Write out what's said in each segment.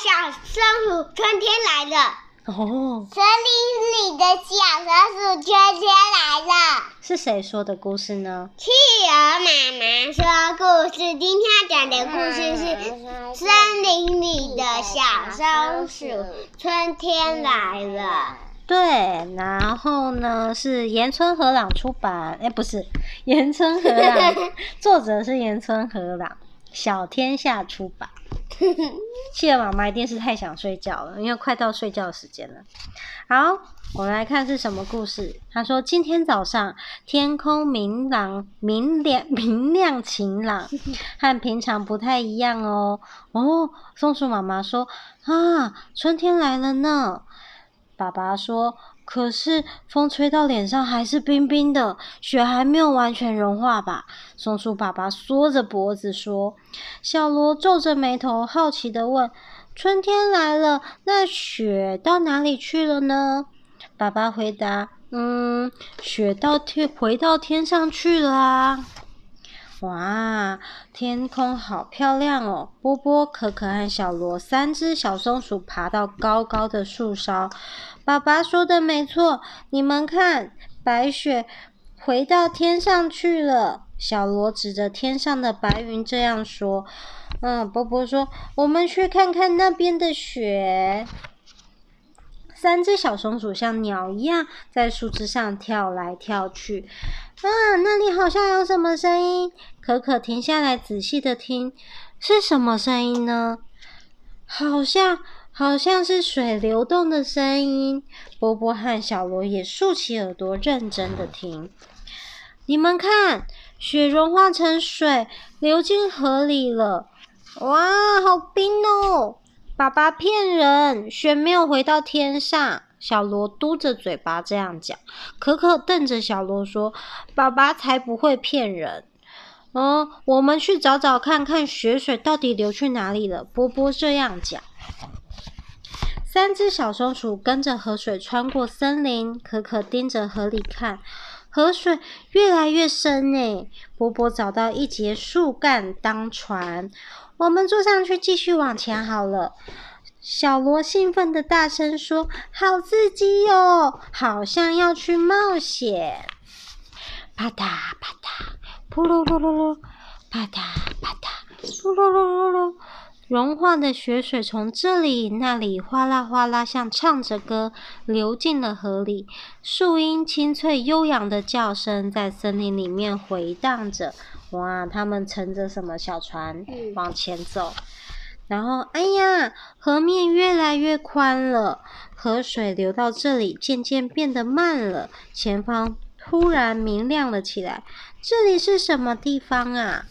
小松鼠，春天来了。哦。森林里的小松鼠，春天来了。是谁说的故事呢？企鹅妈妈说故事。今天要讲的故事是森林里的小松鼠，春天来了。对，然后呢是岩村和朗出版，哎，不是岩村和朗，作者是岩村和朗，小天下出版。企鹅妈妈一定是太想睡觉了，因为快到睡觉的时间了。好，我们来看是什么故事。他说今天早上天空明朗、明亮、明亮晴朗，和平常不太一样哦。哦，松鼠妈妈说啊，春天来了呢。爸爸说：“可是风吹到脸上还是冰冰的，雪还没有完全融化吧？”松鼠爸爸缩着脖子说。小罗皱着眉头，好奇地问：“春天来了，那雪到哪里去了呢？”爸爸回答：“嗯，雪到天回到天上去了啊。”哇，天空好漂亮哦！波波、可可和小罗三只小松鼠爬到高高的树梢。爸爸说的没错，你们看，白雪回到天上去了。小罗指着天上的白云这样说。嗯，波波说：“我们去看看那边的雪。”三只小松鼠像鸟一样在树枝上跳来跳去。啊，那里好像有什么声音？可可停下来仔细的听，是什么声音呢？好像好像是水流动的声音。波波和小罗也竖起耳朵，认真的听。你们看，雪融化成水，流进河里了。哇，好冰哦！爸爸骗人，雪没有回到天上。小罗嘟着嘴巴这样讲。可可瞪着小罗说：“爸爸才不会骗人。”嗯，我们去找找看看雪水到底流去哪里了。波波这样讲。三只小松鼠跟着河水穿过森林。可可盯着河里看，河水越来越深呢。波波找到一节树干当船。我们坐上去，继续往前好了。小罗兴奋地大声说：“好刺激哟，好像要去冒险！”啪嗒啪嗒，噗噜噜噜噜，啪嗒啪嗒，噗噜噜噜噜。融化的雪水从这里那里哗啦哗啦，像唱着歌流进了河里。树荫清脆悠扬的叫声在森林里面回荡着。哇，他们乘着什么小船往前走？然后，哎呀，河面越来越宽了，河水流到这里渐渐变得慢了。前方突然明亮了起来。这里是什么地方啊？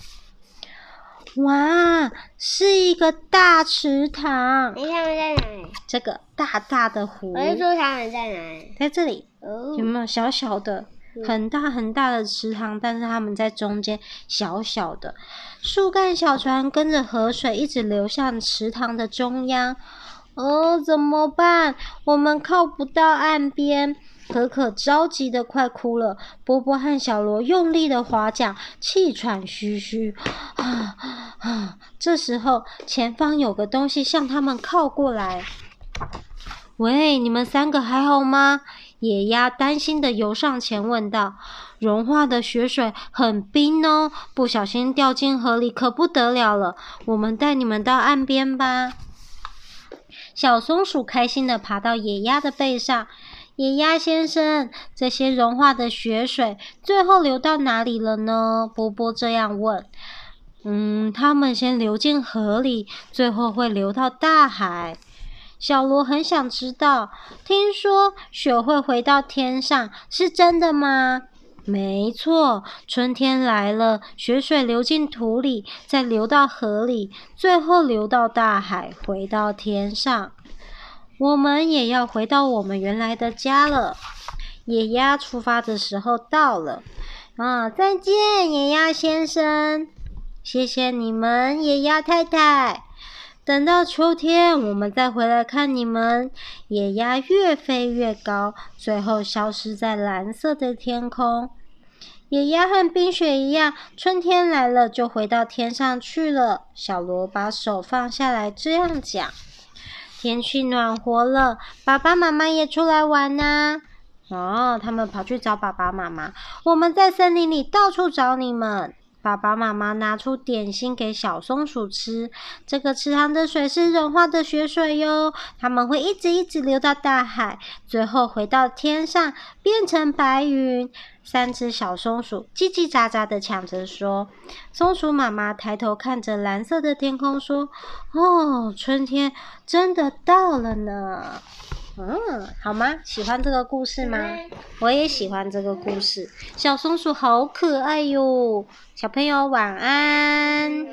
哇，是一个大池塘。你看在哪里？这个大大的湖。我是说他们在哪里？在这里。哦。有没有小小的、很大很大的池塘？但是他们在中间，小小的。树干小船跟着河水一直流向池塘的中央。哦，怎么办？我们靠不到岸边。可可着急的快哭了，波波和小罗用力的划桨，气喘吁吁。啊啊！这时候前方有个东西向他们靠过来。喂，你们三个还好吗？野鸭担心的游上前问道：“融化的雪水很冰哦，不小心掉进河里可不得了了。我们带你们到岸边吧。”小松鼠开心的爬到野鸭的背上。野鸭先生，这些融化的雪水最后流到哪里了呢？波波这样问。嗯，它们先流进河里，最后会流到大海。小罗很想知道，听说雪会回到天上，是真的吗？没错，春天来了，雪水流进土里，再流到河里，最后流到大海，回到天上。我们也要回到我们原来的家了。野鸭出发的时候到了。啊，再见，野鸭先生！谢谢你们，野鸭太太。等到秋天，我们再回来看你们。野鸭越飞越高，最后消失在蓝色的天空。野鸭和冰雪一样，春天来了就回到天上去了。小罗把手放下来，这样讲。天气暖和了，爸爸妈妈也出来玩呐。哦，他们跑去找爸爸妈妈。我们在森林里到处找你们。爸爸妈妈拿出点心给小松鼠吃。这个池塘的水是融化的雪水哟，它们会一直一直流到大海，最后回到天上变成白云。三只小松鼠叽叽喳喳的抢着说。松鼠妈妈抬头看着蓝色的天空说：“哦，春天真的到了呢。”嗯，好吗？喜欢这个故事吗？我也喜欢这个故事。小松鼠好可爱哟，小朋友晚安。